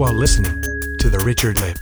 Are listening to The Richard Lipp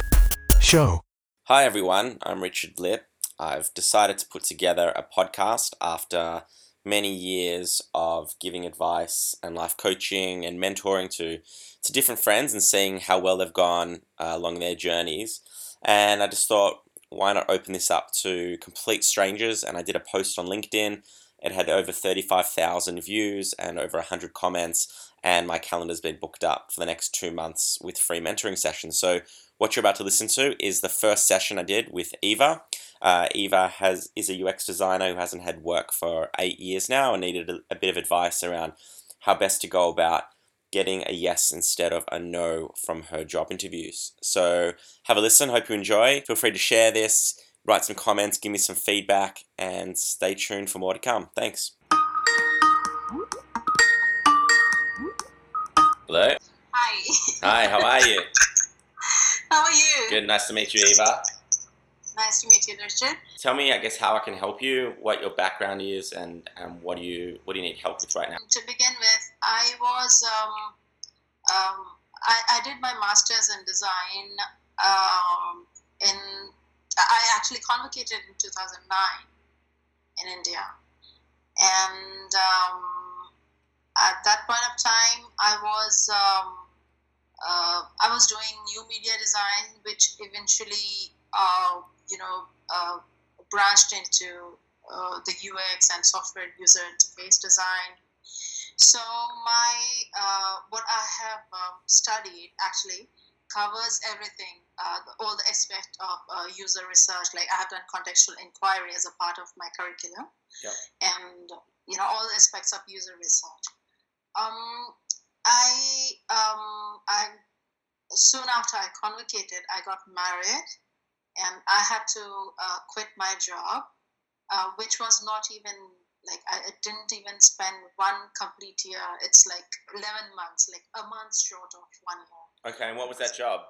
Show. Hi, everyone. I'm Richard Lipp. I've decided to put together a podcast after many years of giving advice and life coaching and mentoring to, to different friends and seeing how well they've gone uh, along their journeys. And I just thought, why not open this up to complete strangers? And I did a post on LinkedIn. It had over 35,000 views and over 100 comments, and my calendar's been booked up for the next two months with free mentoring sessions. So, what you're about to listen to is the first session I did with Eva. Uh, Eva has is a UX designer who hasn't had work for eight years now and needed a, a bit of advice around how best to go about getting a yes instead of a no from her job interviews. So have a listen. Hope you enjoy. Feel free to share this, write some comments, give me some feedback, and stay tuned for more to come. Thanks. Hello. Hi. Hi. How are you? How are you? Good. Nice to meet you, Eva. Nice to meet you, Richard. Tell me, I guess, how I can help you, what your background is, and, and what do you what do you need help with right now? To begin with, I was um, um, I, I did my master's in design um, in I actually convocated in 2009 in India, and um, at that point of time, I was um, uh, I was doing new media design, which eventually uh, you know uh, branched into uh, the UX and software user interface design. So my uh, what I have um, studied actually covers everything, uh, all the aspect of uh, user research. Like I have done contextual inquiry as a part of my curriculum, and you know all the aspects of user research. Um, I um, I soon after I convocated, I got married, and I had to uh, quit my job, uh, which was not even like I didn't even spend one complete year. It's like eleven months, like a month short of one year. Okay, and what was that job?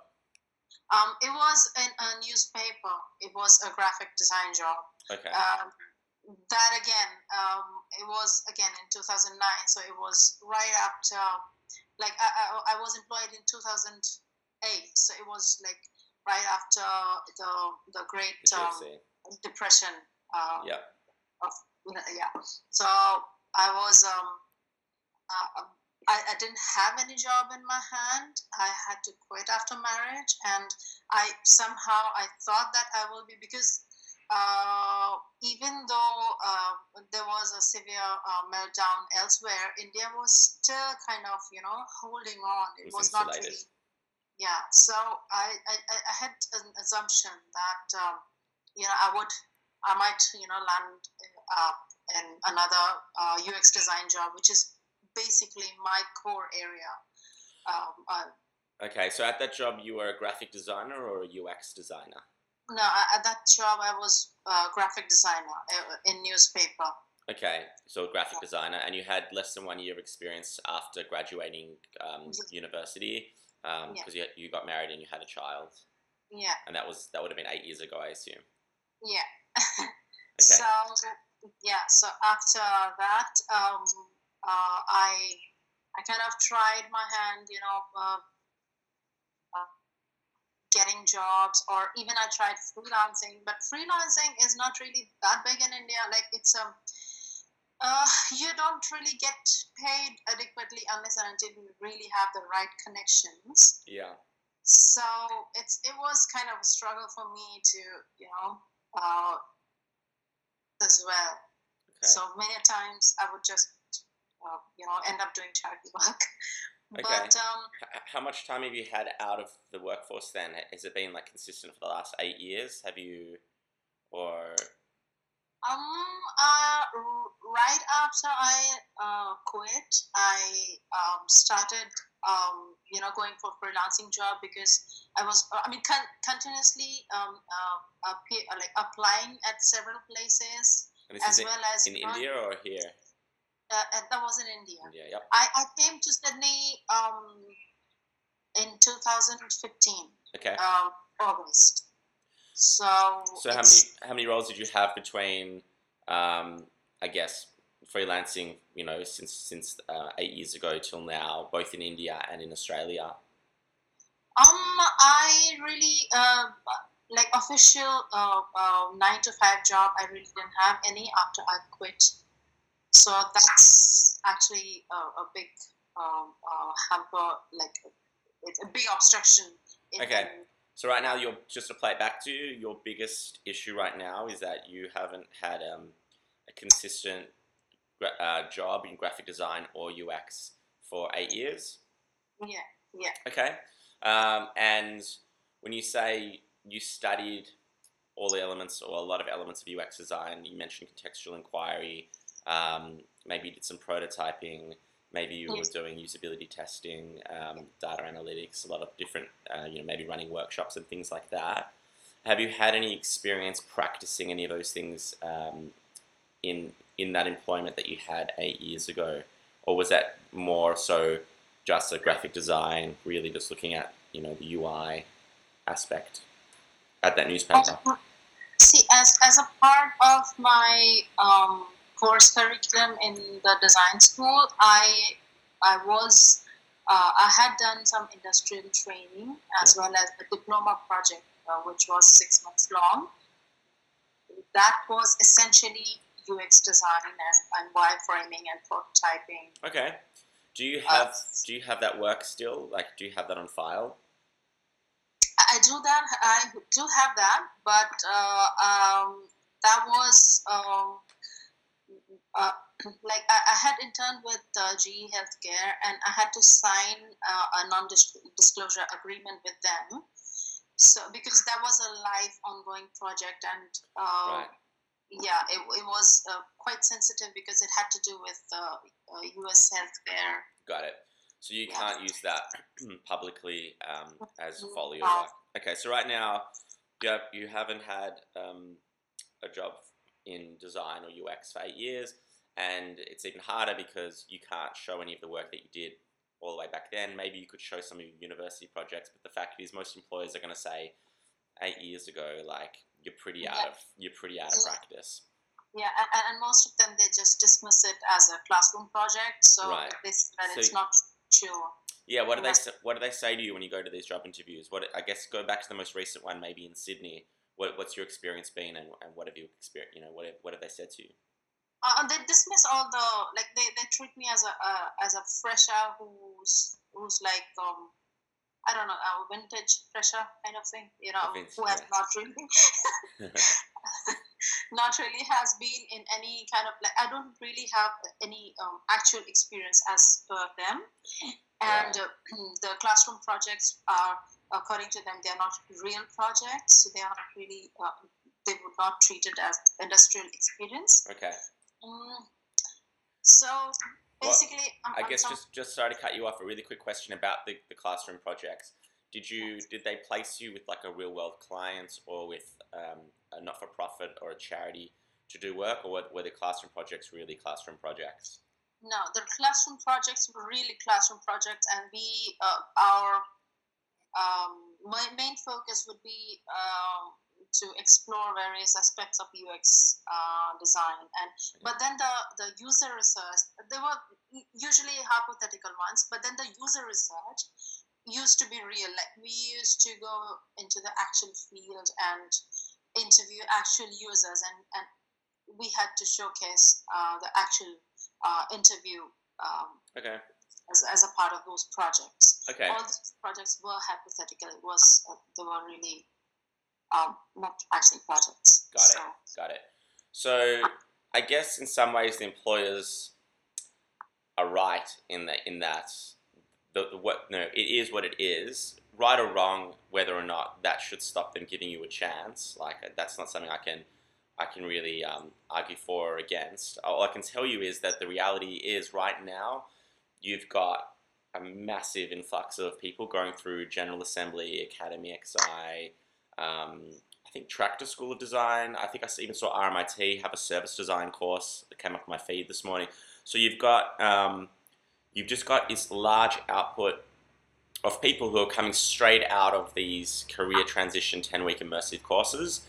Um, it was in a newspaper. It was a graphic design job. Okay. Um, that again, um, it was again in 2009. So it was right after, like I, I, I was employed in 2008. So it was like right after the the Great um, Depression. Uh, Yeah. Of, yeah. So I was um, uh, I, I didn't have any job in my hand. I had to quit after marriage, and I somehow I thought that I will be because uh, even though uh, there was a severe uh, meltdown elsewhere, India was still kind of you know holding on. It It was was not really. Yeah, so I, I, I I had an assumption that um, you know I would I might you know land uh, in another uh, UX design job, which is basically my core area. Um, uh, Okay, so at that job, you were a graphic designer or a UX designer? No, at that job I was a graphic designer uh, in newspaper. Okay, so a graphic designer, and you had less than one year of experience after graduating um, university Yeah. because you, you got married and you had a child, Yeah, and that was that would have been eight years ago, I assume. yeah. Okay. So yeah, so after that, um, uh, I I kind of tried my hand, you know, uh, getting jobs, or even I tried freelancing. But freelancing is not really that big in India. Like it's um, uh, you don't really get paid adequately unless and until you really have the right connections. Yeah. So it's it was kind of a struggle for me to you know uh, as well. Okay. So many times I would just, uh, you know, end up doing charity work. Okay. But um, H- how much time have you had out of the workforce then? Has it been like consistent for the last eight years? Have you, or um, uh, right after I uh, quit, I um, started, um, you know, going for a freelancing job because I was, I mean, con- continuously um, uh, like applying at several places as well as in India or here? Uh, and that was in India. India. Yep. I, I came to Sydney um, in 2015. Okay. um, August. So, So how many how many roles did you have between, um, I guess, freelancing? You know, since since uh, eight years ago till now, both in India and in Australia. Um, I really uh, like official uh, uh, nine to five job. I really didn't have any after I quit. So that's actually a, a big um, uh, hamper, like it's a big obstruction. In, Okay. So right now, you're just to play it back to you. Your biggest issue right now is that you haven't had um, a consistent uh, job in graphic design or UX for eight years. Yeah, yeah. Okay. Um, and when you say you studied all the elements or a lot of elements of UX design, you mentioned contextual inquiry. Um, maybe you did some prototyping. Maybe you Yes. were doing usability testing, um, data analytics, a lot of different, uh, you know, maybe running workshops and things like that. Have you had any experience practicing any of those things um, in in that employment that you had eight years ago, or was that more so just a graphic design, really just looking at you know the UI aspect at that newspaper? See, as, as a part of my um, course curriculum in the design school, I I was uh, I had done some industrial training as well as a diploma project, uh, which was six months long. That was essentially UX design and, and wireframing and prototyping. Okay. Do you Uh, have do you have that work still? Like, do you have that on file? I do that. I do have that, but uh, um, that was um, uh, like I, I had interned with uh, GE Healthcare, and I had to sign uh, a non-disclosure agreement with them. So because that was a live, ongoing project, and uh, Right. yeah, it, it was uh, quite sensitive because it had to do with uh, uh, U.S. healthcare. Got it. So you Yeah. can't use that publicly um, as Mhm. follow your Okay. So right now, you have, you haven't had um, a job in design or UX for eight years, and it's even harder because you can't show any of the work that you did all the way back then. Maybe you could show some of your university projects, but the fact is, most employers are going to say, eight years ago, like you're pretty out Yeah. of you're pretty out of Yeah. practice. Yeah, and, and most of them they just dismiss it as a classroom project, so Right. say that So it's not true. Yeah, what do they say, what do they say to you when you go to these job interviews? What I guess go back to the most recent one, maybe in Sydney. What, what's your experience been, and, and what have you experienced? You know, what have, what have they said to you? Uh, they dismiss all the like they, they treat me as a uh, as a fresher who's who's like um I don't know a vintage fresher kind of thing, you know, vintage, who has yeah. not really not really has been in any kind of like I don't really have any um, actual experience as per them, and uh, the classroom projects are according to them they are not real projects, so they are not really uh, they would not treat it as industrial experience. okay, Mm, so basically, I'm, I I'm guess just just sorry to cut you off. A really quick question about the, the classroom projects. Did you did they place you with like a real world client or with um, a not for profit or a charity to do work, or were, were the classroom projects really classroom projects? no, the classroom projects were really classroom projects, and we uh, our um, my main focus would be um, to explore various aspects of UX uh, design, and but then the the user research they were usually hypothetical ones, but then the user research used to be real. Like we used to go into the actual field and interview actual users, and and we had to showcase uh, the actual uh, interview um, Okay, as, as a part of those projects. okay, All these projects were hypothetical. It was uh, they were really um, not actually projects. Got it. So, Got it. So I guess in some ways the employers are right in that in that the, the what no it is what it is right or wrong whether or not that should stop them giving you a chance like that's not something I can I can really um, argue for or against all I can tell you is that the reality is right now you've got a massive influx of people going through General Assembly Academy XI um, I think Tractor School of Design. I think I even saw RMIT have a service design course that came up my feed this morning. So you've got um, you've just got this large output of people who are coming straight out of these career transition 10 week immersive courses.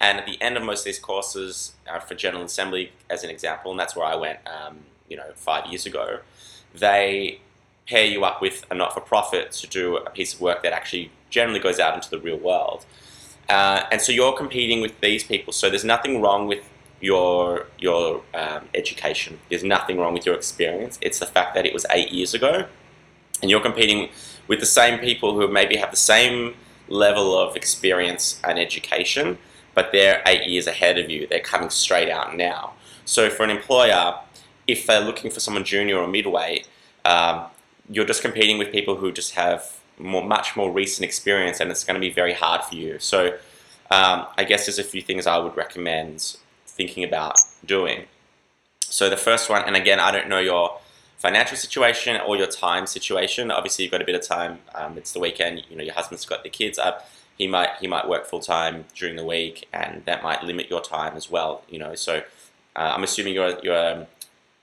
And at the end of most of these courses, uh, for General Assembly as an example, and that's where I went, um, you know, five years ago, they pair you up with a not for profit to do a piece of work that actually generally goes out into the real world. Uh, and so you're competing with these people. So there's nothing wrong with your your um, education. There's nothing wrong with your experience. It's the fact that it was eight years ago, and you're competing with the same people who maybe have the same level of experience and education, but they're eight years ahead of you. They're coming straight out now. So for an employer, if they're looking for someone junior or midweight, um, you're just competing with people who just have more, much more recent experience, and it's going to be very hard for you. So um, I guess there's a few things I would recommend thinking about doing. So the first one, and again, I don't know your financial situation or your time situation. Obviously, you've got a bit of time. Um, it's the weekend. You know, your husband's got the kids up. He might he might work full time during the week, and that might limit your time as well. You know, so uh, I'm assuming you're you're um,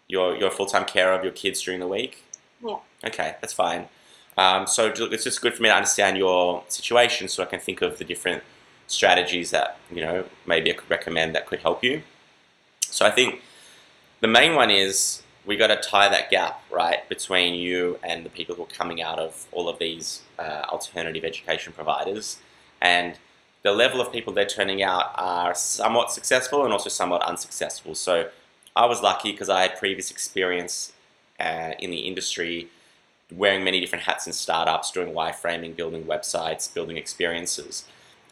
you're you're a full time carer of your kids during the week. Yeah. Okay, that's fine. Um, so it's just good for me to understand your situation, so I can think of the different strategies that you know maybe I could recommend that could help you. So I think the main one is we got to tie that gap right between you and the people who are coming out of all of these uh, alternative education providers, and the level of people they're turning out are somewhat successful and also somewhat unsuccessful. So I was lucky because I had previous experience uh, in the industry wearing many different hats in startups, doing wireframing, building websites, building experiences.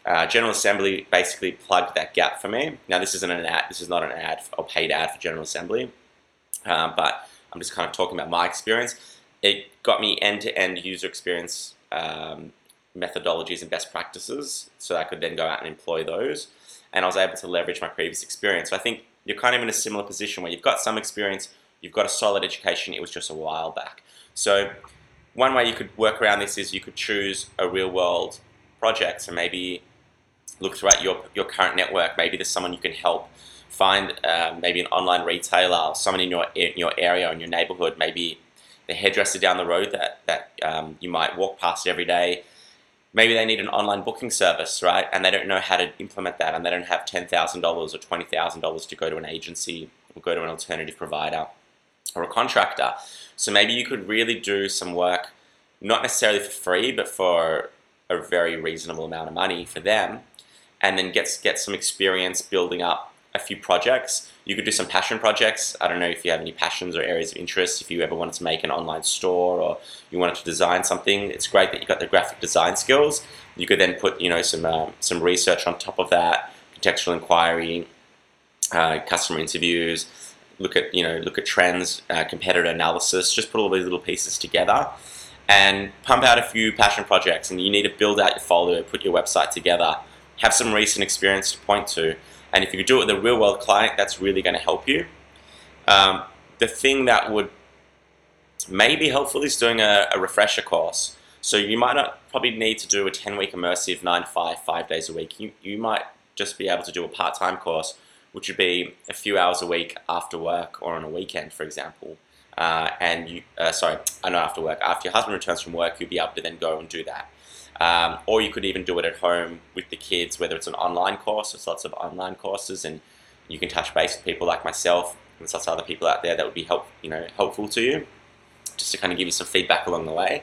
Uh, General Assembly basically plugged that gap for me. Now, this isn't an ad. This is not an ad or paid ad for General Assembly, uh, but I'm just kind of talking about my experience. It got me end-to-end user experience um, methodologies and best practices, so I could then go out and employ those. And I was able to leverage my previous experience. So I think you're kind of in a similar position where you've got some experience, you've got a solid education. It was just a while back. So one way you could work around this is you could choose a real-world project. So maybe look throughout your, your current network. Maybe there's someone you can help find, uh, maybe an online retailer, or someone in your in your area, in your neighborhood, maybe the hairdresser down the road that, that um, you might walk past every day. Maybe they need an online booking service, right? And they don't know how to implement that, and they don't have $10,000 or $20,000 to go to an agency or go to an alternative provider or a contractor. So maybe you could really do some work, not necessarily for free, but for a very reasonable amount of money for them and then get, get some experience building up a few projects. You could do some passion projects. I don't know if you have any passions or areas of interest. If you ever wanted to make an online store or you wanted to design something, it's great that you got the graphic design skills. You could then put you know some um, some research on top of that, contextual inquiry, uh, customer interviews, look at you know look at trends, uh, competitor analysis. Just put all these little pieces together and pump out a few passion projects. And you need to build out your folio, put your website together have some recent experience to point to. And if you could do it with a real world client, that's really going to help you. Um, the thing that would maybe helpful is doing a, a, refresher course. So you might not probably need to do a 10 week immersive, 9 to 5, 5 days a week. You, you might just be able to do a part time course, which would be a few hours a week after work or on a weekend, for example. Uh, and you, uh, sorry, I know after work. After your husband returns from work, you'll be able to then go and do that. Um, or you could even do it at home with the kids, whether it's an online course, there's lots of online courses, and you can touch base with people like myself and lots of other people out there that would be help, you know, helpful to you, just to kind of give you some feedback along the way.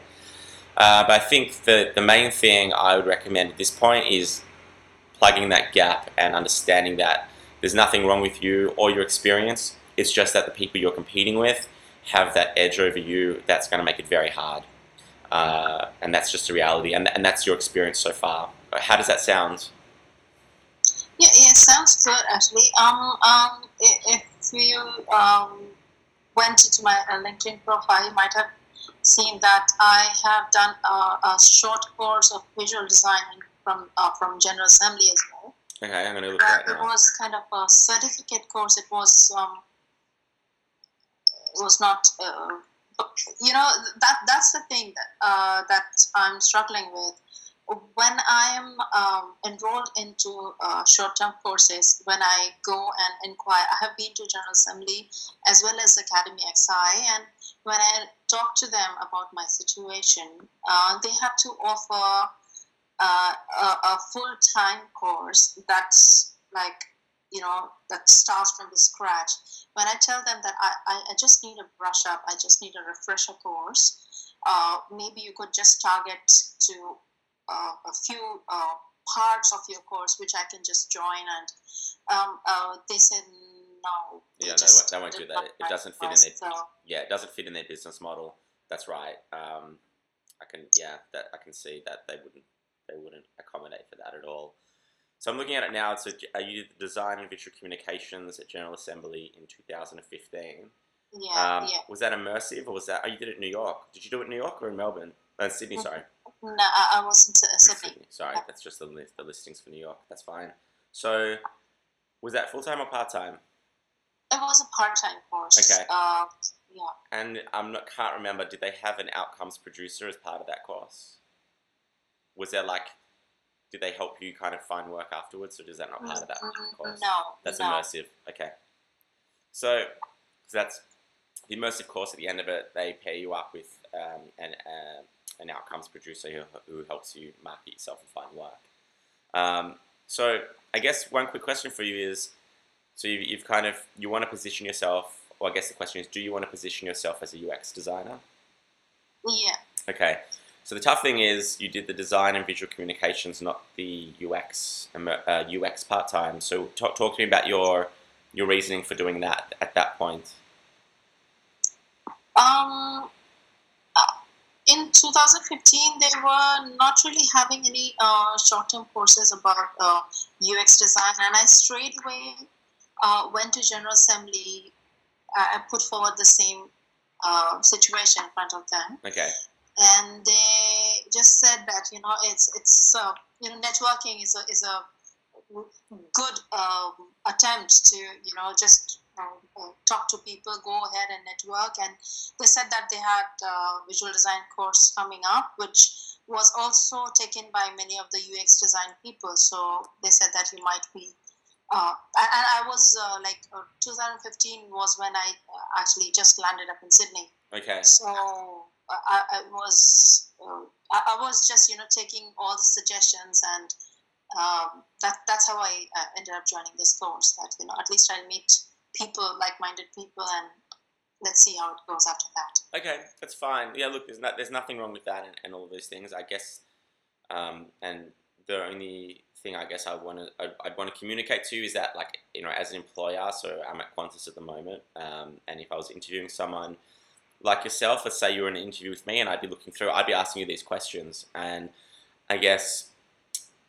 Uh, but I think the, the main thing I would recommend at this point is plugging that gap and understanding that there's nothing wrong with you or your experience. It's just that the people you're competing with have that edge over you that's going to make it very hard. Uh, and that's just a reality, and, and that's your experience so far. How does that sound? Yeah, it sounds good actually. Um, um, if you um, went to my uh, LinkedIn profile, you might have seen that I have done a, a short course of visual design from uh, from General Assembly as well. Okay, I'm going to look at that. It was kind of a certificate course. It was um, it was not uh, you know that that's the thing that uh, that I'm struggling with. When I am um, enrolled into uh, short-term courses, when I go and inquire, I have been to General Assembly as well as Academy XI, and when I talk to them about my situation, uh, they have to offer uh, a, a full-time course that's like you know that starts from the scratch when i tell them that i, I, I just need a brush up i just need a refresher course uh, maybe you could just target to uh, a few uh, parts of your course which I can just join. And um, uh, they said no. Yeah, no, they won't do that. It, it doesn't fit in their so- yeah, it doesn't fit in their business model. That's right. Um, I can yeah, that I can see that they wouldn't they wouldn't accommodate for that at all. So I'm looking at it now. It's a, are you the design and visual communications at General Assembly in 2015? Yeah, Um, yeah. Was that immersive or was that? Oh, you did it in New York. Did you do it in New York or in Melbourne? Uh, Sydney, sorry. No, I, I was in Sy- In Sydney. Sorry, that's just the list, the listings for New York. That's fine. So, was that full time or part time? It was a part-time course. Okay. Uh, yeah. And I'm not can't remember. Did they have an outcomes producer as part of that course? Was there like, did they help you kind of find work afterwards, or is that not part of that Mm, course? No, That's no. immersive. Okay. So, so that's the immersive course. At the end of it, they pair you up with um, an uh, an outcomes producer who, who helps you market yourself and find work. Um, so, I guess one quick question for you is: so you, you've kind of you want to position yourself. Or I guess the question is, do you want to position yourself as a UX designer? Yeah. Okay. So the tough thing is you did the design and visual communications, not the UX uh, UX part time. So talk, talk to me about your your reasoning for doing that at that point. Um, uh, in 2015, they were not really having any uh, short-term courses about uh, UX design, and I straight away uh, went to General Assembly. I I put forward the same uh, situation in front of them, Okay. And they just said that you know it's it's uh, you know networking is a is a good um, attempt to you know just uh, uh, talk to people, go ahead and network. And they said that they had uh, visual design course coming up, which was also taken by many of the UX design people. So they said that you might be. Uh, and I was uh, like uh, 2015 was when I uh, actually just landed up in Sydney. Okay. So I, I was uh, I, I was just you know taking all the suggestions and um, that that's how I uh, ended up joining this course. That you know at least I'll meet people like-minded people and let's see how it goes after that. Okay, that's fine. Yeah, look, there's not, there's nothing wrong with that and, and all of those things. I guess, um, and the only thing I guess I want to I'd, I'd want to communicate to you is that like you know as an employer, so I'm at Qantas at the moment, um, and if I was interviewing someone like yourself, let's say you were in an interview with me, and I'd be looking through, I'd be asking you these questions, and I guess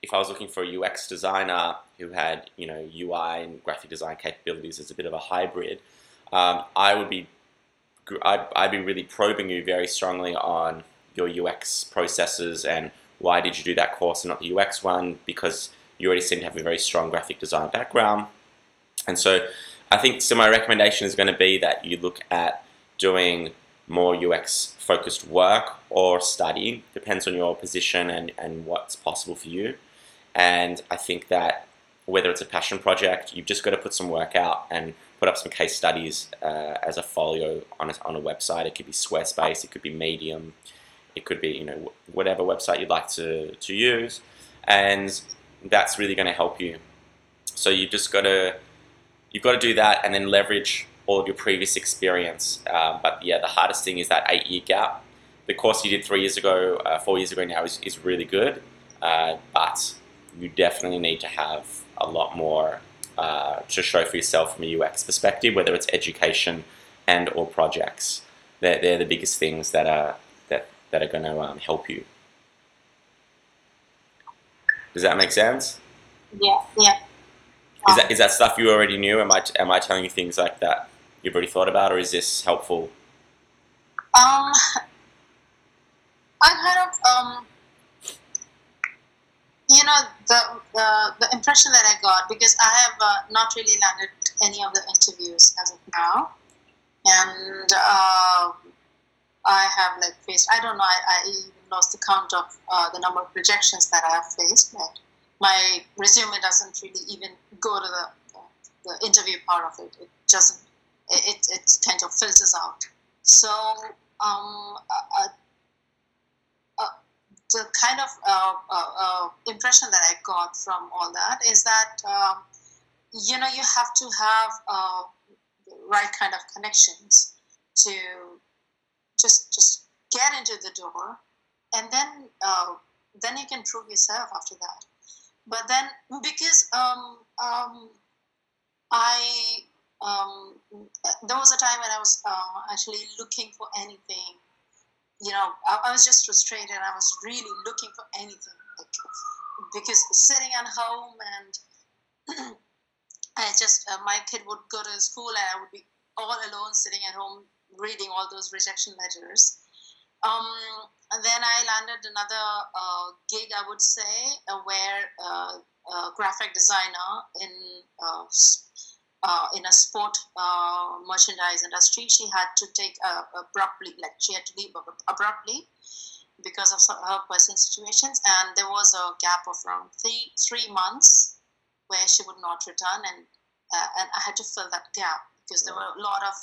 if I was looking for a UX designer who had you know UI and graphic design capabilities as a bit of a hybrid, um, I would be I'd, I'd be really probing you very strongly on your UX processes and why did you do that course and not the UX one because you already seem to have a very strong graphic design background. And so I think so my recommendation is going to be that you look at doing more UX focused work or study, depends on your position and, and what's possible for you. And I think that whether it's a passion project, you've just got to put some work out and put up some case studies uh, as a folio on a, on a website. It could be Squarespace, it could be Medium, it could be you know whatever website you'd like to, to use, and that's really going to help you. So you've just got to you've got to do that and then leverage all of your previous experience. Uh, but yeah, the hardest thing is that eight year gap. The course you did three years ago, uh, four years ago now is, is really good, uh, but you definitely need to have a lot more uh, to show for yourself from a UX perspective, whether it's education and or projects. They're, they're the biggest things that are that, that are going to um, help you. Does that make sense? Yeah, yeah. Is that, is that stuff you already knew? Am I, am I telling you things like that you've already thought about, or is this helpful? Um, I kind of um, you know the the the impression that I got because I have uh, not really landed any of the interviews as of now, and uh, I have like faced I don't know I, I lost the count of uh, the number of rejections that I have faced. My resume doesn't really even go to the the interview part of it. It doesn't. It it, kind of filters out. So um, uh, uh, uh, the kind of uh, uh, uh, impression that I got from all that is that um, you know you have to have the right kind of connections to just just get into the door, and then then you can prove yourself after that. But then because um, um, I um, there was a time when I was uh, actually looking for anything. You know, I, I was just frustrated. I was really looking for anything like, because sitting at home and I just uh, my kid would go to school and I would be all alone sitting at home reading all those rejection letters. Um, and then I landed another uh, gig, I would say, uh, where uh, a graphic designer in uh, uh, in a sport uh, merchandise industry. She had to take abruptly, like she had to leave abruptly because of her personal situations, and there was a gap of around three three months where she would not return, and and I had to fill that gap because there were a lot of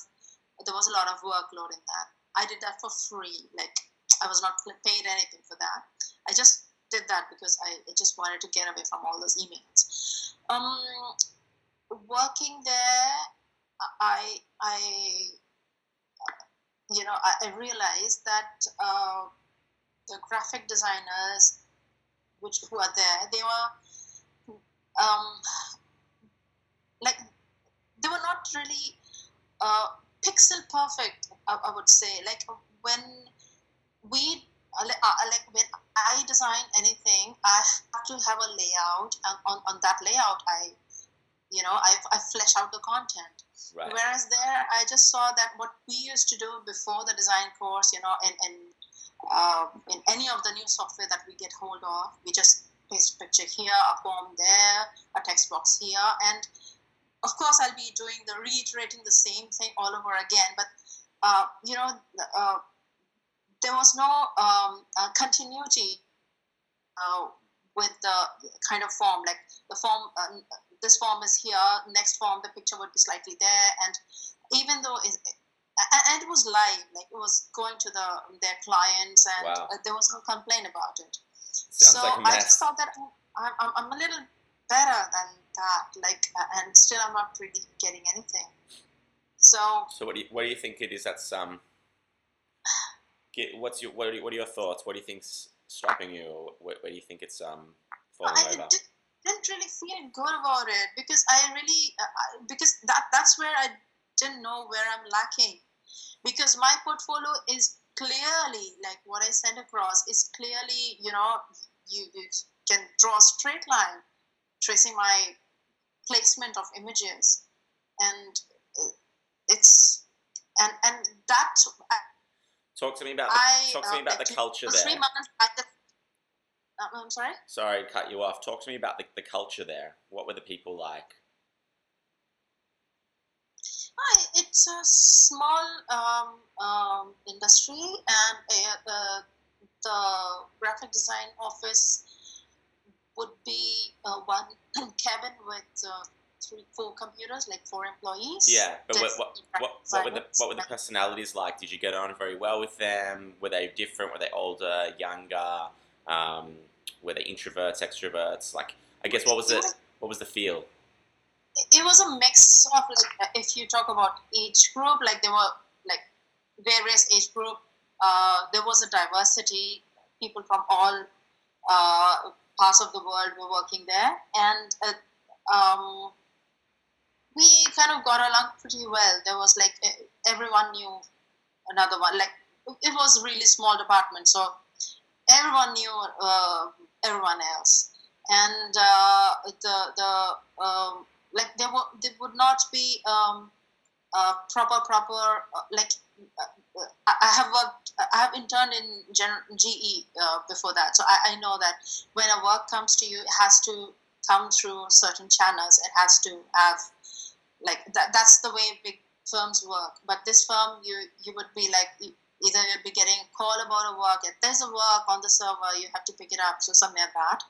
there was a lot of workload in that. I did that for free, like I was not paid anything for that. I just did that because I, I just wanted to get away from all those emails. Um, working there, I I you know I, I realized that uh, the graphic designers which who are there they were um, like they were not really uh, pixel perfect I, I would say. Like when we uh, uh, like when I design anything, I have to have a layout, and on, on that layout, I, you know, I, I flesh out the content. Right. Whereas there, I just saw that what we used to do before the design course, you know, and, and uh, in any of the new software that we get hold of, we just paste a picture here, a form there, a text box here, and of course, I'll be doing the reiterating the same thing all over again. But uh, you know, uh, there was no um, uh, continuity uh, with the kind of form. Like the form, uh, this form is here, next form, the picture would be slightly there, and even though it, and it was live, like it was going to the their clients, and wow. Uh, there was no complaint about it. Sounds so like I just thought that I'm, I'm, I'm a little better than that, like, and still I'm not really getting anything. So. So what do you what do you think it is that's um get what's your what are, what are your thoughts? What do you think's stopping you? What, where do you think it's um falling I over? Did, didn't really feel good about it because I really uh, because that that's where I didn't know where I'm lacking because my portfolio is clearly like what I sent across is clearly you know you, you can draw a straight line tracing my placement of images and uh, it's and and that Talk to me about the, I, talk to me uh, about the culture there. Three months. I just, uh, I'm sorry. Sorry, cut you off. Talk to me about the, the culture there. What were the people like? Hi, it's a small um, um, industry, and uh, the graphic design office would be uh, one cabin with uh, three, four computers, like four employees. Yeah, but what, what, what, what, were the what were the personalities like? Did you get on very well with them? Were they different? Were they older, younger? Um, were they introverts, extroverts? Like, I guess what was it? What was the feel? It was a mix of like, if you talk about age group, like there were like various age group. Uh, there was a diversity. People from all uh, parts of the world were working there, and uh, um, we kind of got along pretty well. There was like everyone knew another one. Like it was a really small department, so everyone knew uh, everyone else, and uh, the the um, like there would there would not be um, uh, proper proper uh, like. Uh, I have worked. I have interned in GE uh, before that, so I, I know that when a work comes to you, it has to come through certain channels. It has to have like that that's the way big firms work but this firm you you would be like either you'll be getting a call about a work if there's a work on the server you have to pick it up so something like that.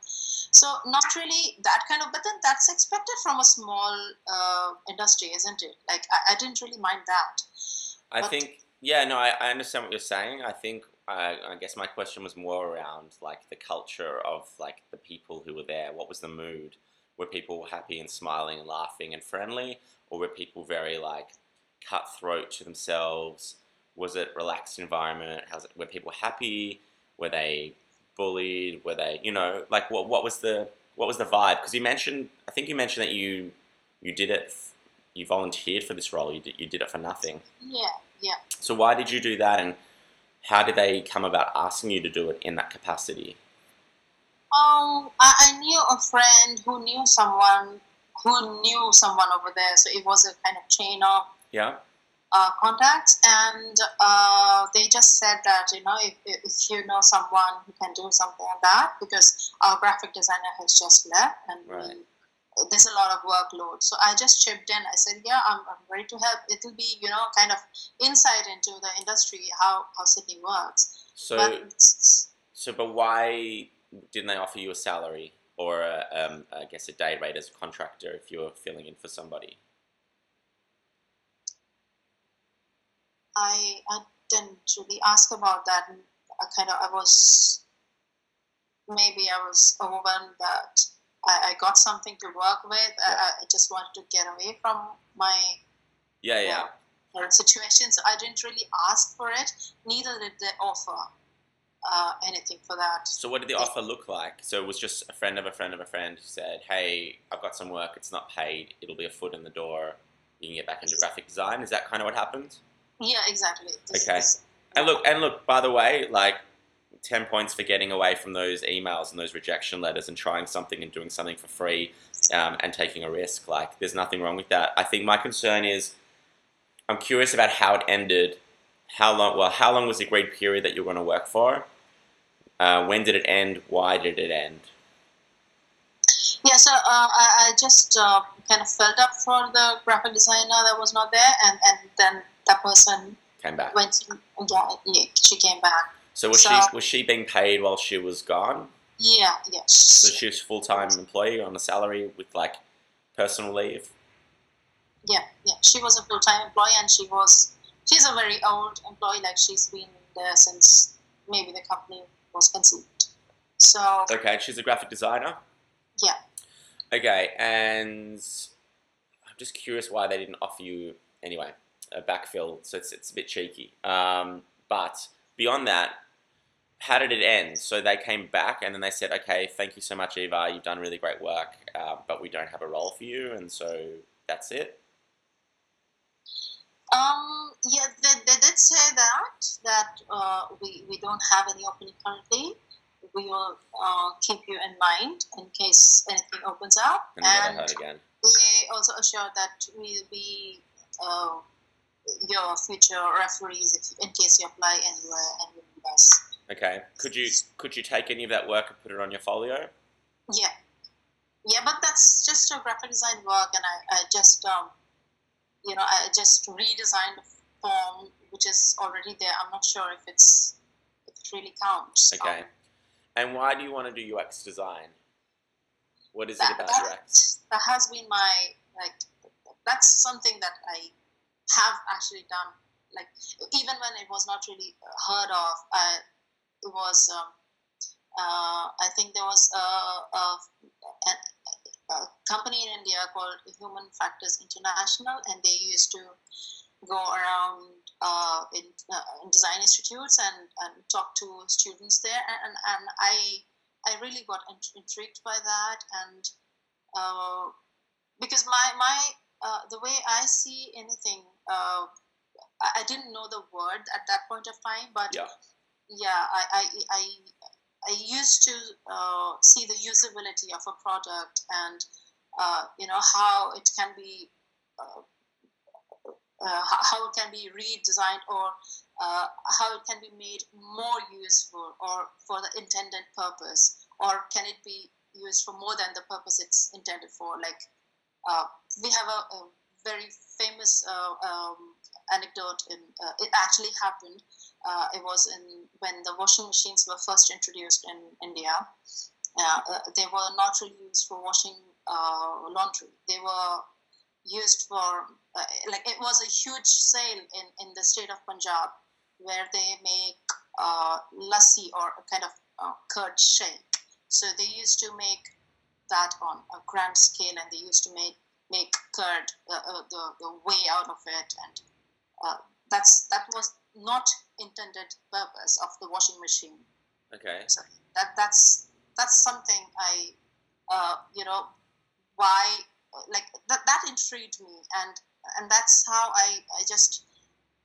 So not really that kind of but then that's expected from a small uh, industry isn't it? Like I, I, didn't really mind that. I but, think yeah no I, I understand what you're saying. I think I, I guess my question was more around like the culture of like the people who were there. What was the mood? Were people happy and smiling and laughing and friendly or were people very like cutthroat to themselves? Was it relaxed environment? How's it? Were people happy? Were they bullied? Were they, you know, like what? What was the what was the vibe? Because you mentioned, I think you mentioned that you you did it, you volunteered for this role. You did, you did it for nothing. Yeah, yeah. So why did you do that, and how did they come about asking you to do it in that capacity? Um, I, I knew a friend who knew someone who knew someone over there, so it was a kind of chain of Yeah. Uh, contacts, and uh, they just said that you know if, if you know someone who can do something like that, because our graphic designer has just left, and Right. we, there's a lot of workload. So I just chipped in. I said, yeah, I'm, I'm ready to help. It will be you know kind of insight into the industry, how how Sydney works. So but so, but why didn't they offer you a salary or a, um, I guess a day rate as a contractor if you were filling in for somebody? I I didn't really ask about that. I kind of I was maybe I was overwhelmed that I, I got something to work with. Yeah. I, I just wanted to get away from my Yeah, yeah. situation, so I didn't really ask for it. Neither did they offer uh, anything for that. So what did the offer look like? So it was just a friend of a friend of a friend who said, "Hey, I've got some work. It's not paid. It'll be a foot in the door. You can get back into graphic design." Is that kind of what happened? Yeah, exactly. This- Okay. this- And look, and look. By the way, like ten points for getting away from those emails and those rejection letters and trying something and doing something for free um, and taking a risk. Like, there's nothing wrong with that. I think my concern is, I'm curious about how it ended. How long? Well, how long was the agreed period that you were going to work for? Uh, when did it end? Why did it end? Yeah, so uh, I, I just uh, kind of felt up for the graphic designer that was not there, and, and then that person Came back. went. Yeah, yeah, she came back. So was So- she was she being paid while she was gone? Yeah, yeah. So she was full time employee on a salary with like personal leave. Yeah, yeah. She was a full time employee, and she was. She's a very old employee. Like she's been there since maybe the company was conceived. So Okay, she's a graphic designer. yeah, Okay, and I'm just curious why they didn't offer you anyway a backfill. So it's it's a bit cheeky. Um, but beyond that, how did it end? So they came back and then they said, "Okay, thank you so much, Eva. You've done really great work, uh, but we don't have a role for you, and so that's it." um, yeah. They, they did say that that uh, we we don't have any opening currently. We will uh, keep you in mind in case anything opens up, And and again. they also assured that we'll be uh, your future referees if, in case you apply anywhere and you. Okay, could you could you take any of that work and put it on your folio? Yeah, yeah, but that's just a graphic design work, and I, I just um, you know, I just redesigned the form which is already there. I'm not sure if it's if it really counts. Okay. Um, And why do you want to do UX design? What is it about that, UX? that has been my like that's something that I have actually done. Like even when it was not really heard of, I, it was. Um, uh, I think there was a, a, a, a company in India called Human Factors International, and they used to go around uh, in, uh, in design institutes and, and talk to students there, and, and I I really got int- intrigued by that, and uh, because my my uh, the way I see anything, uh, I, didn't know the word at that point of time, but Yeah. yeah, I I, I, I used to uh, see the usability of a product and uh, you know how it can be. Uh, uh, how how it can be redesigned or uh, how it can be made more useful or for the intended purpose or can it be used for more than the purpose it's intended for like uh, we have a, a very famous uh, um, anecdote in uh, it actually happened uh, it was in when the washing machines were first introduced in india. Uh, uh, they were not really used for washing uh, laundry. They were used for like it was a huge sale in, in the state of punjab where they make lassi or a kind of curd shake. So they used to make that on a grand scale and they used to make make curd uh, uh, the, the way out of it and uh, that's that was not intended purpose of the washing machine. Okay. So that that's that's something I, uh, you know, why like that that intrigued me, and and that's how I I just,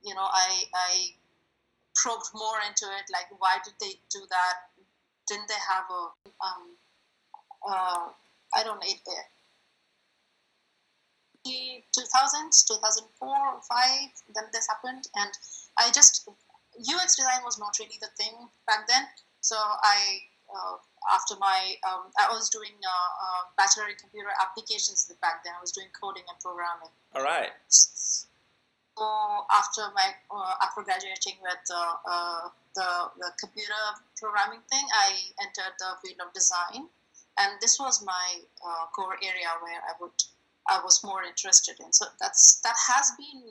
you know, I I probed more into it. Like, why did they do that? Didn't they have a um, uh, I don't know. It, 2000s 2004 or 5 then this happened. And i just ux design was not really the thing back then. So i uh, after my um, i was doing uh, uh, bachelor in computer applications back then. I was doing coding and programming. All right. so after my uh, after graduating with uh, the the computer programming thing i entered the field of design. And this was my uh, core area where i would I was more interested in. So that's that has been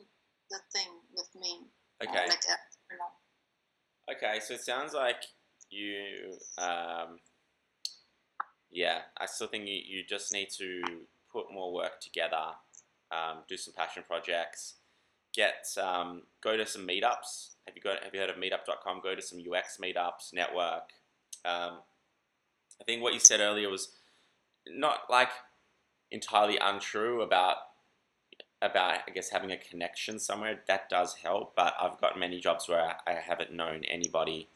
the thing with me. uh, Okay. like, uh, you know, Okay. So it sounds like you. Um, yeah, I still think you, you just need to put more work together, um, do some passion projects, get um, go to some meetups. Have you got Have you heard of Meetup.com? Go to some UX meetups, network. Um, I think what you said earlier was not like entirely untrue about about I guess having a connection somewhere. That does help, but I've got many jobs where I, haven't known anybody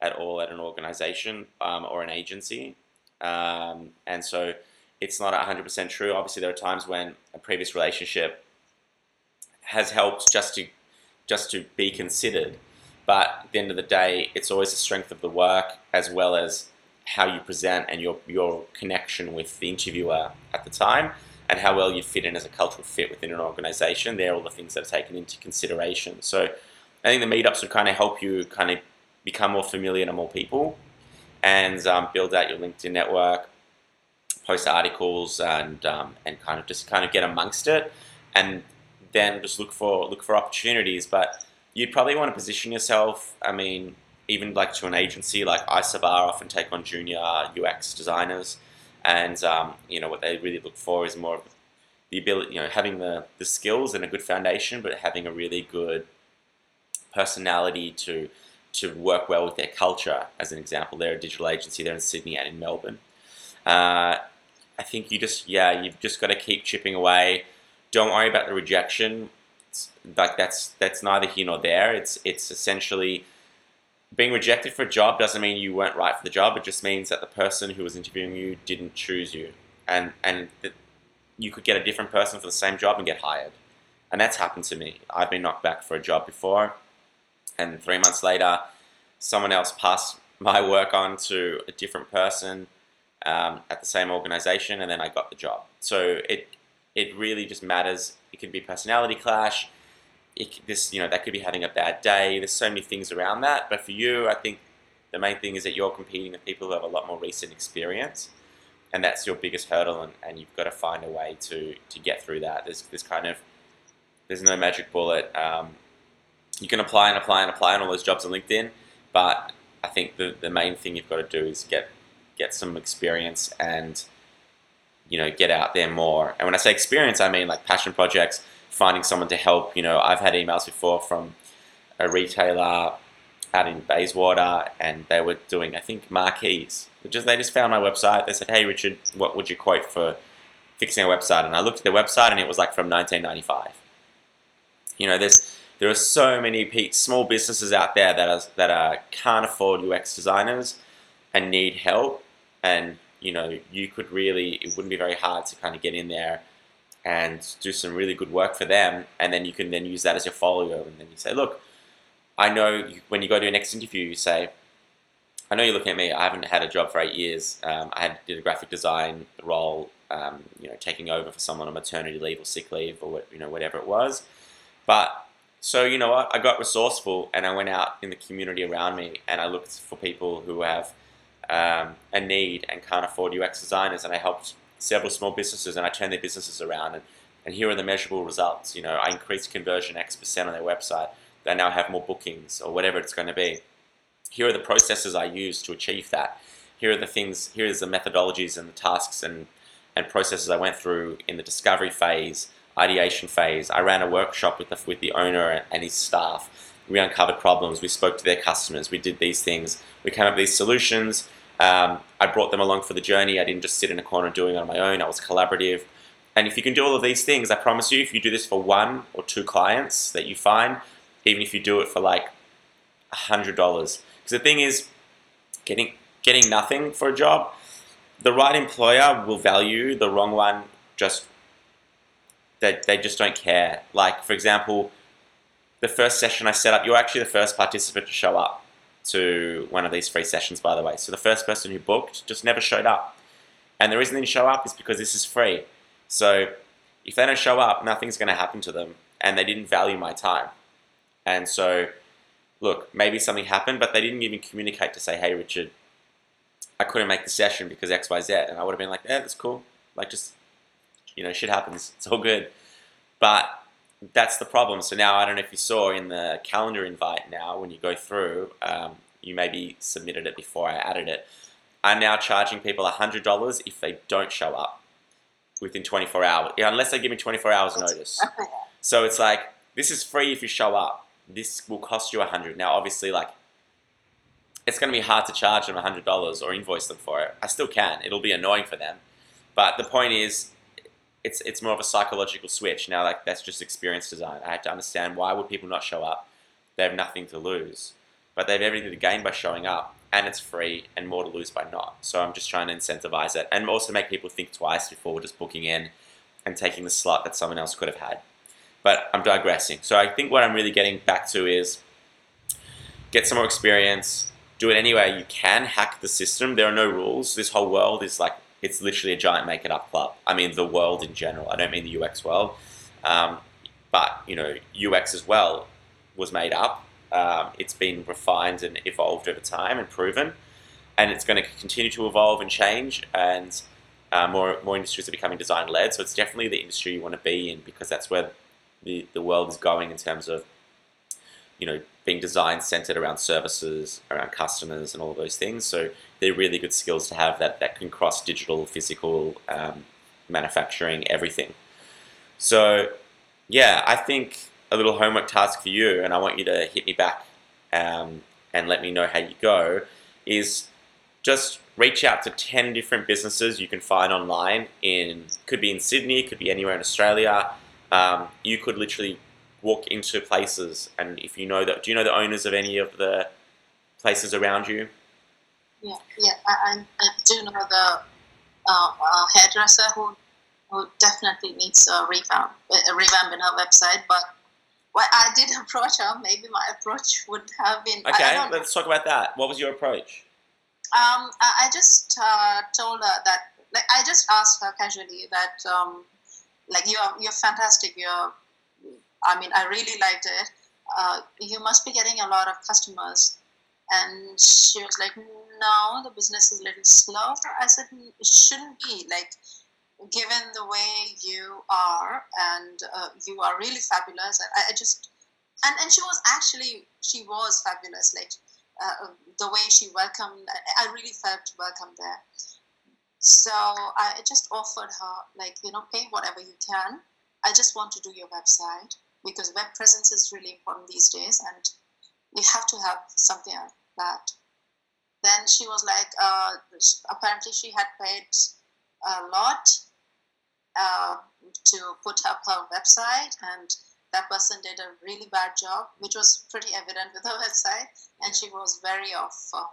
at all at an organization um, or an agency, um, and so it's not hundred percent true. Obviously, there are times when a previous relationship has helped just to just to be considered. But at the end of the day, it's always the strength of the work as well as how you present and your your connection with the interviewer at the time and how well you fit in as a cultural fit within an organization. They're all the things that are taken into consideration. So I think the meetups would kind of help you kind of become more familiar to more people and um, build out your LinkedIn network, post articles and um, and kind of just kind of get amongst it and then just look for look for opportunities. But you'd probably want to position yourself. I mean, even like to an agency like Isobar often take on junior UX designers, and um, you know what they really look for is more of the ability, you know, having the the skills and a good foundation, but having a really good personality to to work well with their culture. As an example, they're a digital agency. They're in Sydney and in Melbourne. Uh, I think you just yeah you've just got to keep chipping away. Don't worry about the rejection. It's, like that's that's neither here nor there. It's it's essentially being rejected for a job doesn't mean you weren't right for the job. It just means that the person who was interviewing you didn't choose you, and and that you could get a different person for the same job and get hired. And that's happened to me. I've been knocked back for a job before, and three months later, someone else passed my work on to a different person um, at the same organization, and then I got the job. So it it really just matters. It could be personality clash. It, this you know that could be having a bad day. There's so many things around that. But for you, I think the main thing is that you're competing with people who have a lot more recent experience, and that's your biggest hurdle. And, and you've got to find a way to to get through that. There's there's kind of there's no magic bullet. Um, you can apply and apply and apply on all those jobs on LinkedIn, but I think the, the main thing you've got to do is get get some experience and you know get out there more. And when I say experience, I mean like passion projects, finding someone to help. You know, I've had emails before from a retailer out in Bayswater, and they were doing I think marquees. Just they just found my website. They said, "Hey Richard, what would you quote for fixing a website?" And I looked at their website, and it was like from 1995. You know, there's there are so many small businesses out there that are, that are, can't afford UX designers and need help. And you know, you could really it wouldn't be very hard to kind of get in there and do some really good work for them, and then you can then use that as your folio, and then you say, look, I know you, when you go to your next interview, you say, I know you're looking at me. I haven't had a job for eight years. Um, I had did a graphic design role, um, you know, taking over for someone on maternity leave or sick leave or what, you know whatever it was. But so you know what, I got resourceful and I went out in the community around me and I looked for people who have um, a need and can't afford UX designers, and I helped several small businesses and I turned their businesses around. And, and here are the measurable results. You know, I increased conversion X percent on their website. They now have more bookings or whatever it's going to be. Here are the processes I use to achieve that. Here are the things. Here is the methodologies and the tasks and and processes I went through in the discovery phase, ideation phase. I ran a workshop with the with the owner and his staff we uncovered problems, we spoke to their customers, we did these things, we came up with these solutions. Um, I brought them along for the journey. I didn't just sit in a corner doing it on my own. I was collaborative. And if you can do all of these things, I promise you, if you do this for one or two clients that you find, even if you do it for like a hundred dollars, because the thing is, getting getting nothing for a job, the right employer will value. The wrong one just they they just don't care. Like for example, the first session I set up, you're actually the first participant to show up to one of these free sessions, by the way. So the first person who booked just never showed up. And the reason they didn't show up is because this is free. So if they don't show up, nothing's going to happen to them. And they didn't value my time. And so, look, maybe something happened, but they didn't even communicate to say, hey, Richard, I couldn't make the session because X, Y, Z. And I would have been like, yeah, that's cool. Like, just, you know, shit happens. It's all good. But that's the problem. So now I don't know if you saw in the calendar invite now when you go through, um, you maybe submitted it before I added it. I'm now charging people $100 if they don't show up within 24 hours, yeah, unless they give me 24 hours notice. So it's like, this is free if you show up. This will cost you 100 Now, obviously, like, it's going to be hard to charge them $100 or invoice them for it. I still can. It'll be annoying for them. But the point is, it's it's more of a psychological switch. Now, like that's just experience design. I had to understand why would people not show up? They have nothing to lose, but they have everything to gain by showing up, and it's free, and more to lose by not. So I'm just trying to incentivize it, and also make people think twice before just booking in and taking the slot that someone else could have had. But I'm digressing. So I think what I'm really getting back to is get some more experience, do it anyway. you can, hack the system. There are no rules. This whole world is like it's literally a giant make it up club. I mean, the world in general. I don't mean the UX world, um, but you know, UX as well was made up. Um, it's been refined and evolved over time and proven, and it's going to continue to evolve and change. And uh, more more industries are becoming design led. So it's definitely the industry you want to be in because that's where the the world is going in terms of you know being design centered around services, around customers, and all those things. So they're really good skills to have that that can cross digital, physical, um, manufacturing, everything. So yeah, I think a little homework task for you, and I want you to hit me back um, and let me know how you go. Is just reach out to 10 different businesses you can find online in could be in Sydney, could be anywhere in Australia. Um, you could literally walk into places and if you know that do you know the owners of any of the places around you yeah yeah i, I do know the uh, uh, hairdresser who who definitely needs a revamp a revamp in her website but well, I did approach her. Maybe my approach would have been. Okay, let's talk about that. What was your approach? Um, I just uh, told her that, like, I just asked her casually that, um, like, you're you're fantastic. You're I mean, I really liked it. Uh, you must be getting a lot of customers. And she was like, no, the business is a little slow. I said, it shouldn't be. Like, given the way you are, and uh, you are really fabulous. I, I, just, and, and she was actually, she was fabulous. Like, uh, the way she welcomed, I, I really felt welcome there. So I just offered her, like, you know, pay whatever you can. I just want to do your website because web presence is really important these days and you have to have something like that. Then she was like uh, apparently she had paid a lot uh, to put up her website and that person did a really bad job which was pretty evident with her website and she was very off uh,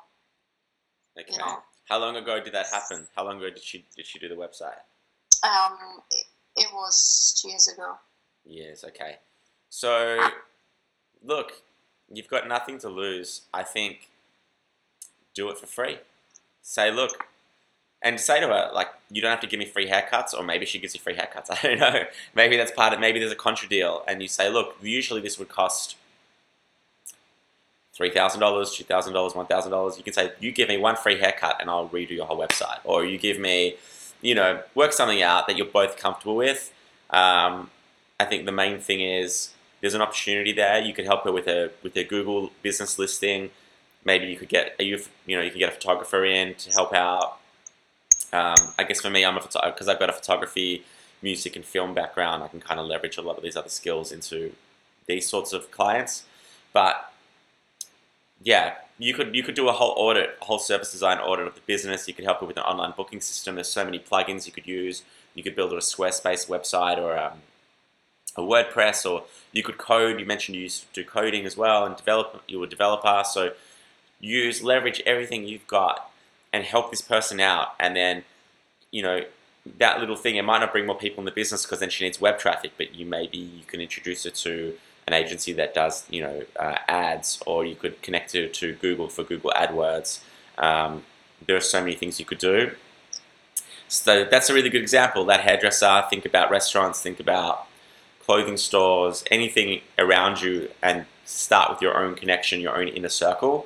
okay. you know. how long ago did that happen? How long ago did she did she do the website? Um, it, it was two years ago. Yes, okay. So, look, you've got nothing to lose. I think do it for free. Say, look, and say to her, like, you don't have to give me free haircuts, or maybe she gives you free haircuts. I don't know. Maybe that's part of Maybe there's a contra deal, and you say, look, usually this would cost $3,000, $2,000, $1,000. You can say, you give me one free haircut, and I'll redo your whole website. Or you give me, you know, work something out that you're both comfortable with. Um, I think the main thing is there's an opportunity there. You could help her with a with a Google business listing. Maybe you could get you you know you can get a photographer in to help out. Um, I guess for me, I'm a photographer because I've got a photography, music, and film background. I can kind of leverage a lot of these other skills into these sorts of clients. but yeah, you could you could do a whole audit, a whole service design audit of the business. You could help it with an online booking system. There's so many plugins you could use. You could build a Squarespace website or um, a WordPress, or you could code. You mentioned you used to do coding as well, and develop. You were a developer, so use leverage everything you've got and help this person out, and then you know that little thing. It might not bring more people in the business because then she needs web traffic, but you maybe you can introduce her to an agency that does you know uh, ads, or you could connect her to Google for Google AdWords. Um, there are so many things you could do. So that's a really good example. That hairdresser. Think about restaurants. Think about clothing stores. Anything around you, and start with your own connection, your own inner circle,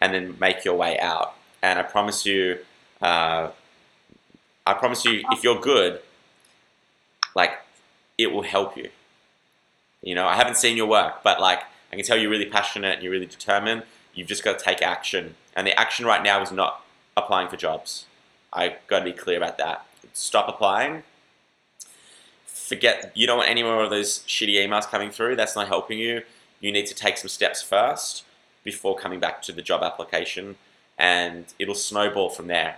and then make your way out. And I promise you, uh, I promise you, if you're good, like it will help you. You know, I haven't seen your work, but like I can tell you're really passionate and you're really determined. You've just got to take action. And the action right now is not applying for jobs. I got to be clear about that. Stop applying. Forget, you don't want any more of those shitty emails coming through. That's not helping you. You need to take some steps first before coming back to the job application, and it'll snowball from there.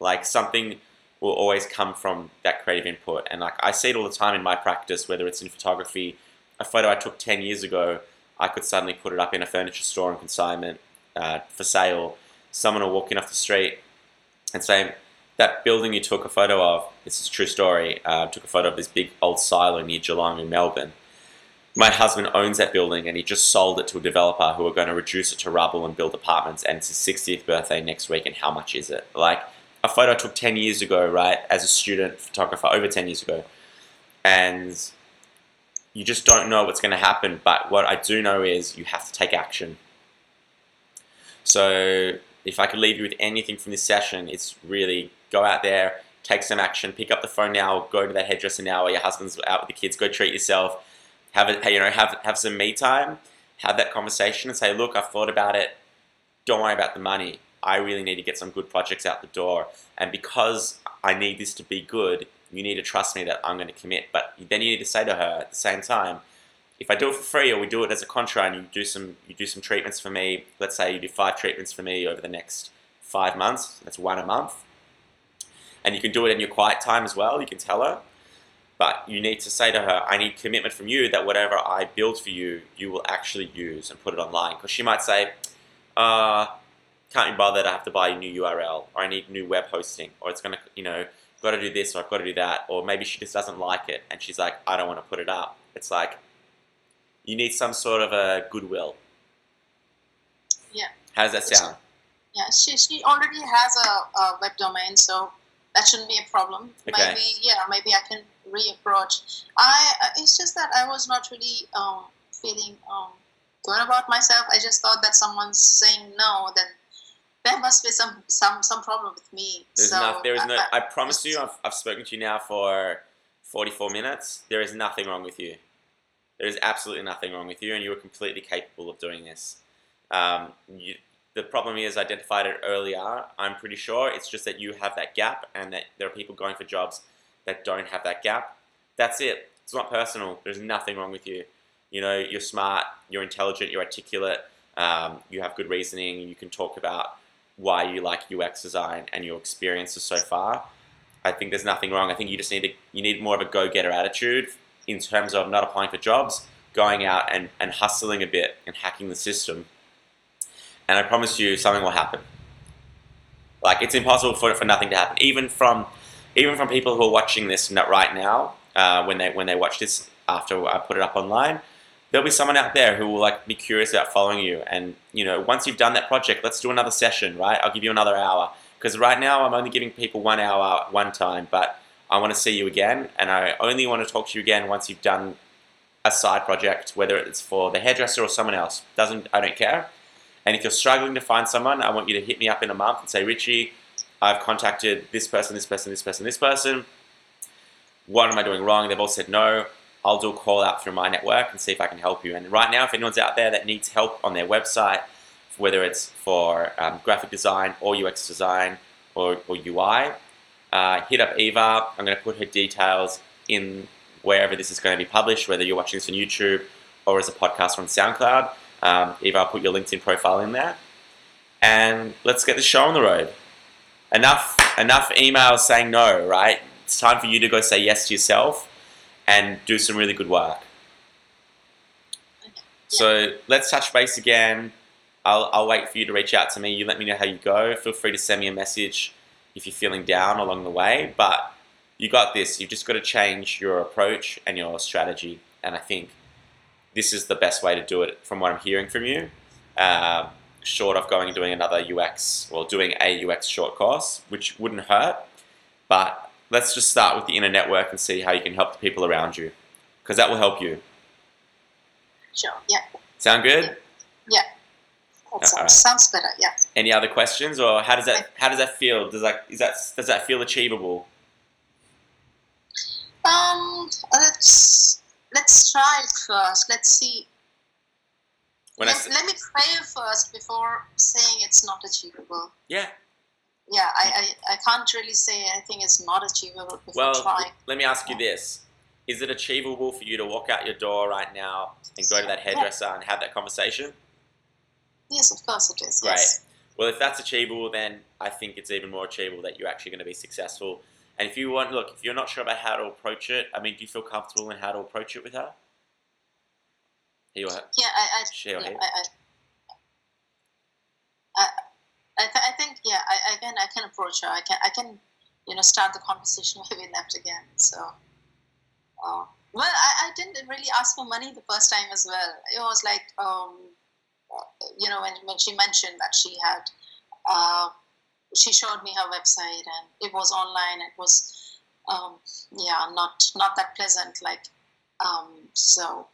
Like something will always come from that creative input. And like I see it all the time in my practice, whether it's in photography a photo I took 10 years ago, I could suddenly put it up in a furniture store on consignment uh, for sale. Someone will walk in off the street and say, that building you took a photo of, this is a true story, uh, took a photo of this big old silo near Geelong in Melbourne. My husband owns that building and he just sold it to a developer who are going to reduce it to rubble and build apartments and it's his 60th birthday next week and how much is it? Like, a photo I took 10 years ago, right, as a student photographer, over 10 years ago. And you just don't know what's going to happen. But what I do know is you have to take action. So if I could leave you with anything from this session, it's really go out there, take some action, pick up the phone now, go to that hairdresser now, or your husband's out with the kids, go treat yourself, have it, you know, have have some me time, have that conversation, and say, look, I've thought about it. Don't worry about the money. I really need to get some good projects out the door, and because I need this to be good, you need to trust me that I'm going to commit. But then you need to say to her at the same time, if I do it for free or we do it as a contra and you do some you do some treatments for me, let's say you do five treatments for me over the next five months, that's one a month. And you can do it in your quiet time as well, you can tell her. But you need to say to her, I need commitment from you that whatever I build for you, you will actually use and put it online. Because she might say, uh, can't be bothered, I have to buy a new URL, or I need new web hosting, or it's going to, you know, got to do this or I've got to do that, or maybe she just doesn't like it and she's like, I don't want to put it up. It's like you need some sort of a goodwill. Yeah. How does that sound? Yeah, she, she already has a, a web domain, so that shouldn't be a problem. Okay. Maybe yeah, maybe I can reapproach. I it's just that I was not really um, feeling um, good about myself. I just thought that someone's saying no, then there must be some some some problem with me. There's so, no, there is no. uh, I promise you, I've, I've spoken to you now for 44 minutes. There is nothing wrong with you. There is absolutely nothing wrong with you, and you are completely capable of doing this. Um, you, the problem is identified it earlier. I'm pretty sure it's just that you have that gap, and that there are people going for jobs that don't have that gap. That's it. It's not personal. There's nothing wrong with you. You know, you're smart, you're intelligent, you're articulate, um, you have good reasoning, you can talk about why you like UX design and your experiences so far. I think there's nothing wrong. I think you just need to you need more of a go-getter attitude in terms of not applying for jobs, going out and, and hustling a bit and hacking the system. And I promise you something will happen. Like it's impossible for, for nothing to happen. Even from even from people who are watching this right now, uh, when they when they watch this after I put it up online, there'll be someone out there who will like be curious about following you. And you know, once you've done that project, let's do another session, right? I'll give you another hour because right now I'm only giving people one hour one time, but I want to see you again, and I only want to talk to you again once you've done a side project, whether it's for the hairdresser or someone else. Doesn't I don't care. And if you're struggling to find someone, I want you to hit me up in a month and say, Richie, I've contacted this person, this person, this person, this person. What am I doing wrong? They've all said no. I'll do a call out through my network and see if I can help you. And right now, if anyone's out there that needs help on their website, whether it's for um, graphic design or UX design or, or UI, uh, hit up Eva. I'm going to put her details in wherever this is going to be published, whether you're watching this on YouTube or as a podcast on SoundCloud. Um, Eva, I'll put your LinkedIn profile in there, and let's get the show on the road. Enough, enough emails saying no, right? It's time for you to go say yes to yourself and do some really good work. So let's touch base again. I'll, I'll wait for you to reach out to me. You let me know how you go. Feel free to send me a message if you're feeling down along the way. But you got this. You've just got to change your approach and your strategy. And I think this is the best way to do it from what I'm hearing from you. Uh, short of going and doing another UX or doing a UX short course, which wouldn't hurt. But let's just start with the inner network and see how you can help the people around you because that will help you. Sure. Yeah. Sound good? Yeah. That sounds, alright. sounds better. Yeah. Any other questions, or how does that how does that feel? Does that is that does that feel achievable? Um. Let's let's try it first. Let's see. When I let, let me try it first before saying it's not achievable. yeah. Yeah, I, I, I can't really say anything is not achievable before Well, trying. let me ask you this: Is it achievable for you to walk out your door right now and go to that hairdresser and have that conversation? Yes, of course it is. Great. Yes. Well, if that's achievable, then I think it's even more achievable that you're actually going to be successful. And if you want, look, if you're not sure about how to approach it, I mean, do you feel comfortable in how to approach it with her? Here you are. Yeah, I, I, Share your yeah. I, I, I, I, th- I think yeah, I, I can I can approach her. I can I can you know start the conversation where we left again. So, uh, well, I, I didn't really ask for money the first time as well. It was like um, uh, you know when when she mentioned that she had uh, she showed me her website and it was online. It was um, yeah not not that pleasant like um, so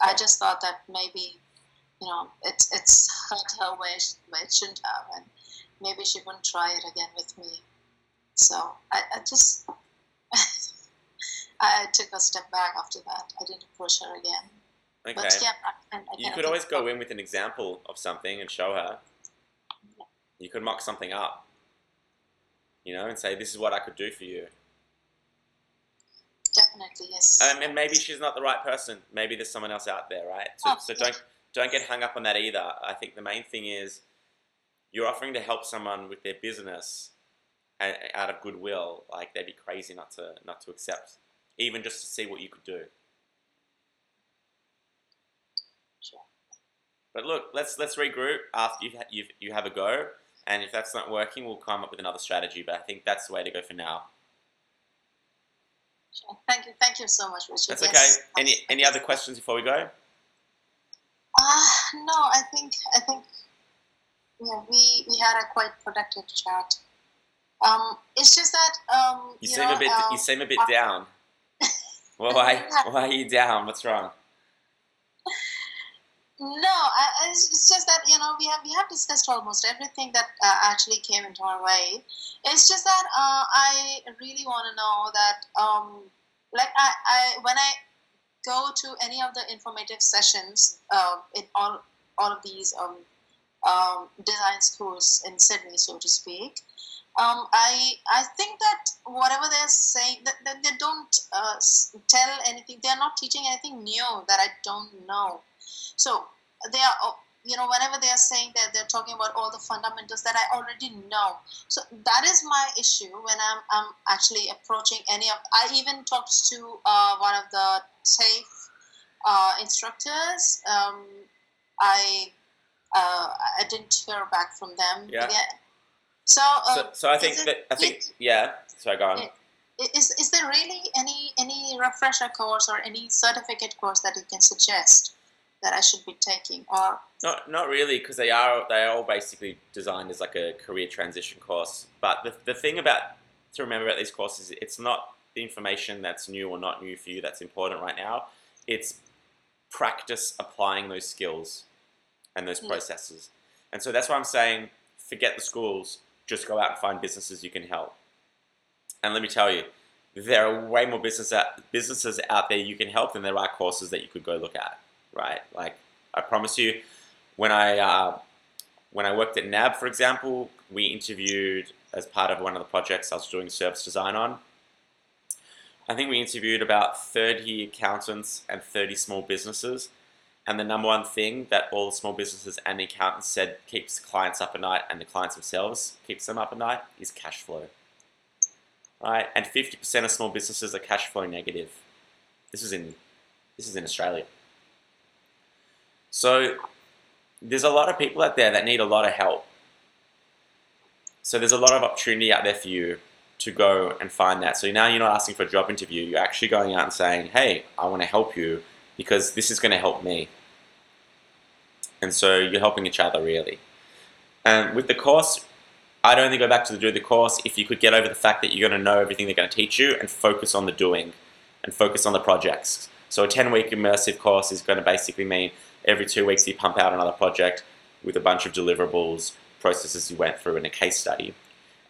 I just thought that maybe, you know, it's it's hurt her where, sh- where it shouldn't have, and maybe she wouldn't try it again with me. So I, I just I took a step back after that. I didn't approach her again. Okay. But yeah, I, I, I You could always go in with an example of something and show her. You could mock something up, you know, and say, "This is what I could do for you." Definitely, yes. Um, and maybe she's not the right person. Maybe there's someone else out there, right? So, Oh, so yeah. don't don't get hung up on that either. I think the main thing is you're offering to help someone with their business and, out of goodwill. Like they'd be crazy not to not to accept, even just to see what you could do. Sure. But look, let's let's regroup after you've, you've you have a go, and if that's not working, we'll come up with another strategy. But I think that's the way to go for now. Sure. Thank you, thank you so much, Richard. That's Yes. okay. Any any other questions before we go? Uh, no, I think I think yeah, we we had a quite productive chat. Um, it's just that um, You, you, seem know, a bit um, you seem a bit uh, down. Well, why why are you down? What's wrong? No, I, it's just that you know we have we have discussed almost everything that uh, actually came into our way. It's just that uh, I really want to know that um, like I, I when I go to any of the informative sessions uh, in all all of these um, um, design schools in Sydney, so to speak. Um, I I think that whatever they're saying, that, that they don't uh, tell anything. They're not teaching anything new that I don't know. So they are, you know, whenever they are saying that they're talking about all the fundamentals that I already know. So that is my issue when I'm, I'm actually approaching any of. I even talked to uh, one of the safe uh, instructors. Um, I uh, I didn't hear back from them Yeah. again. So, uh, So, so I think it- that I think it- yeah. Sorry, go on. Yeah. i- is is there really any any refresher course or any certificate course that you can suggest that I should be taking or Not not really, because they are they are all basically designed as like a career transition course. But the the thing about to remember about these courses, it's not the information that's new or not new for you that's important right now. It's practice applying those skills and those processes. And so that's why I'm saying forget the schools, just go out and find businesses you can help. And let me tell you, there are way more business out, businesses out there you can help than there are courses that you could go look at, right? Like I promise you, when I uh, when I worked at NAB, for example, we interviewed as part of one of the projects I was doing service design on. I think we interviewed about 30 accountants and 30 small businesses, And the number one thing that all the small businesses and the accountants said keeps clients up at night and the clients themselves keeps them up at night is cash flow. Right? And 50% of small businesses are cash flow negative. This is in this is in Australia. So there's a lot of people out there that need a lot of help. So there's a lot of opportunity out there for you to go and find that. So now you're not asking for a job interview, you're actually going out and saying, hey, I want to help you because this is going to help me. And so you're helping each other really. And with the course, I'd only go back to the do the course if you could get over the fact that you're going to know everything they're going to teach you and focus on the doing and focus on the projects. So a 10 week immersive course is going to basically mean every two weeks you pump out another project with a bunch of deliverables, processes you went through, and a case study.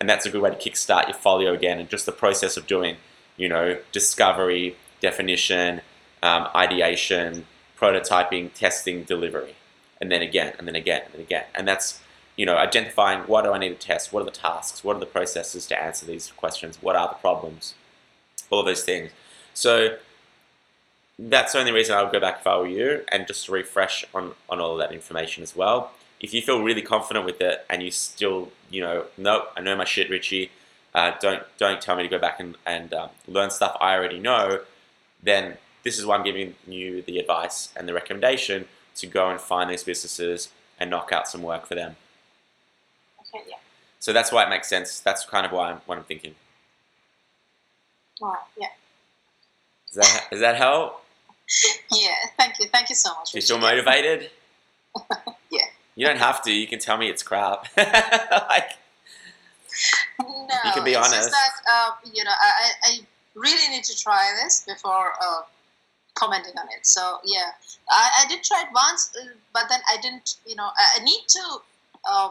And that's a good way to kickstart your folio again and just the process of doing, you know, discovery, definition, um, ideation, prototyping, testing, delivery. And then again, and then again, and then again. And that's, you know, identifying what do I need to test? What are the tasks? What are the processes to answer these questions? What are the problems? All of those things. So that's the only reason I would go back if I were you and just refresh on, on all of that information as well. If you feel really confident with it and you still, you know, nope, I know my shit, Richie, uh, don't don't tell me to go back and, and um, learn stuff I already know, then this is why I'm giving you the advice and the recommendation to go and find these businesses and knock out some work for them. Okay, yeah. So that's why it makes sense. That's kind of why I'm, what I'm thinking. Wow, yeah. Does that, does that help? Yeah, thank you. Thank you so much. You feel Richard. motivated? Yeah. You don't have to. You can tell me it's crap. like, No, You can be it's honest. just that uh, you know I, I really need to try this before uh, commenting on it. So yeah, I, I did try it once, uh, but then I didn't. You know, I, I need to. Uh,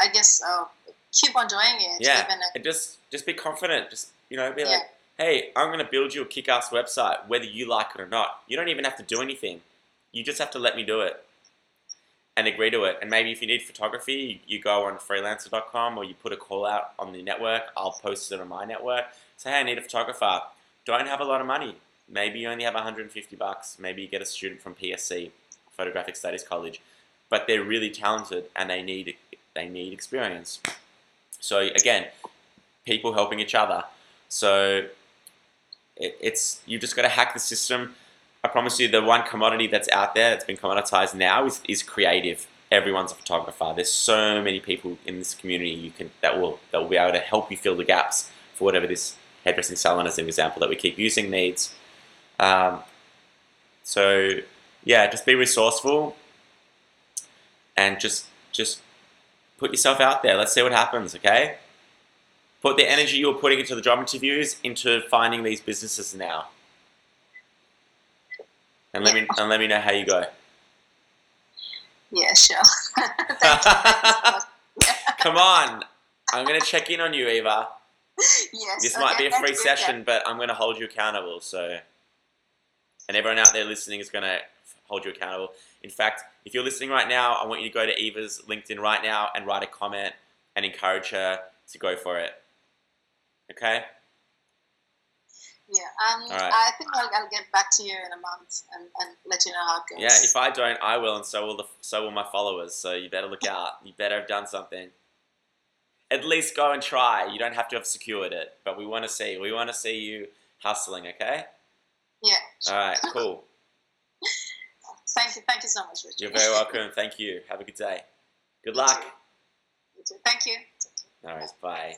I guess uh, keep on doing it. yeah, Even if, and just just be confident. Just you know, be Yeah. Hey, I'm gonna build you a kick-ass website, whether you like it or not. You don't even have to do anything. You just have to let me do it and agree to it. And maybe if you need photography, you go on freelancer.com or you put a call out on the network. I'll post it on my network. Say, hey, I need a photographer. Don't have a lot of money. Maybe you only have 150 bucks. Maybe you get a student from PSC, Photographic Studies College, but they're really talented and they need they need experience. So again, people helping each other. So it, it's you just got to hack the system. I promise you, the one commodity that's out there that's been commoditized now is, is creative. Everyone's a photographer. There's so many people in this community you can that will that will be able to help you fill the gaps for whatever this hairdressing salon, as an example, that we keep using needs. Um, so yeah, just be resourceful and just just put yourself out there. Let's see what happens. Okay. Put the energy you were putting into the job interviews into finding these businesses now. And let me and let me know how you go. yeah, sure. Come on. I'm gonna check in on you, Eva. yes. This might okay, be a free good, session, but I'm gonna hold you accountable. So, and everyone out there listening is gonna hold you accountable. In fact, if you're listening right now, I want you to go to Eva's LinkedIn right now and write a comment and encourage her to go for it. Okay? Yeah, um, right. I think I'll, I'll get back to you in a month and, and let you know how it goes. Yeah. If I don't, I will, and so will the so will my followers. So you better look out. You better have done something. At least go and try. You don't have to have secured it, but we want to see. We want to see you hustling. Okay? yeah. All right. Cool. Thank you. Thank you so much, Richard. You're very welcome. Thank you. Have a good day. Good You luck. too. You too. Thank you. All right, bye.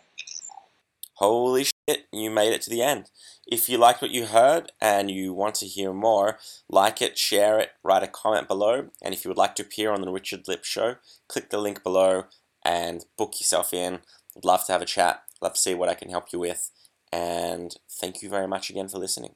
Holy shit, you made it to the end. If you liked what you heard and you want to hear more, like it, share it, write a comment below. And if you would like to appear on the Richard Lipp Show, click the link below and book yourself in. I'd love to have a chat, love to see what I can help you with. And thank you very much again for listening.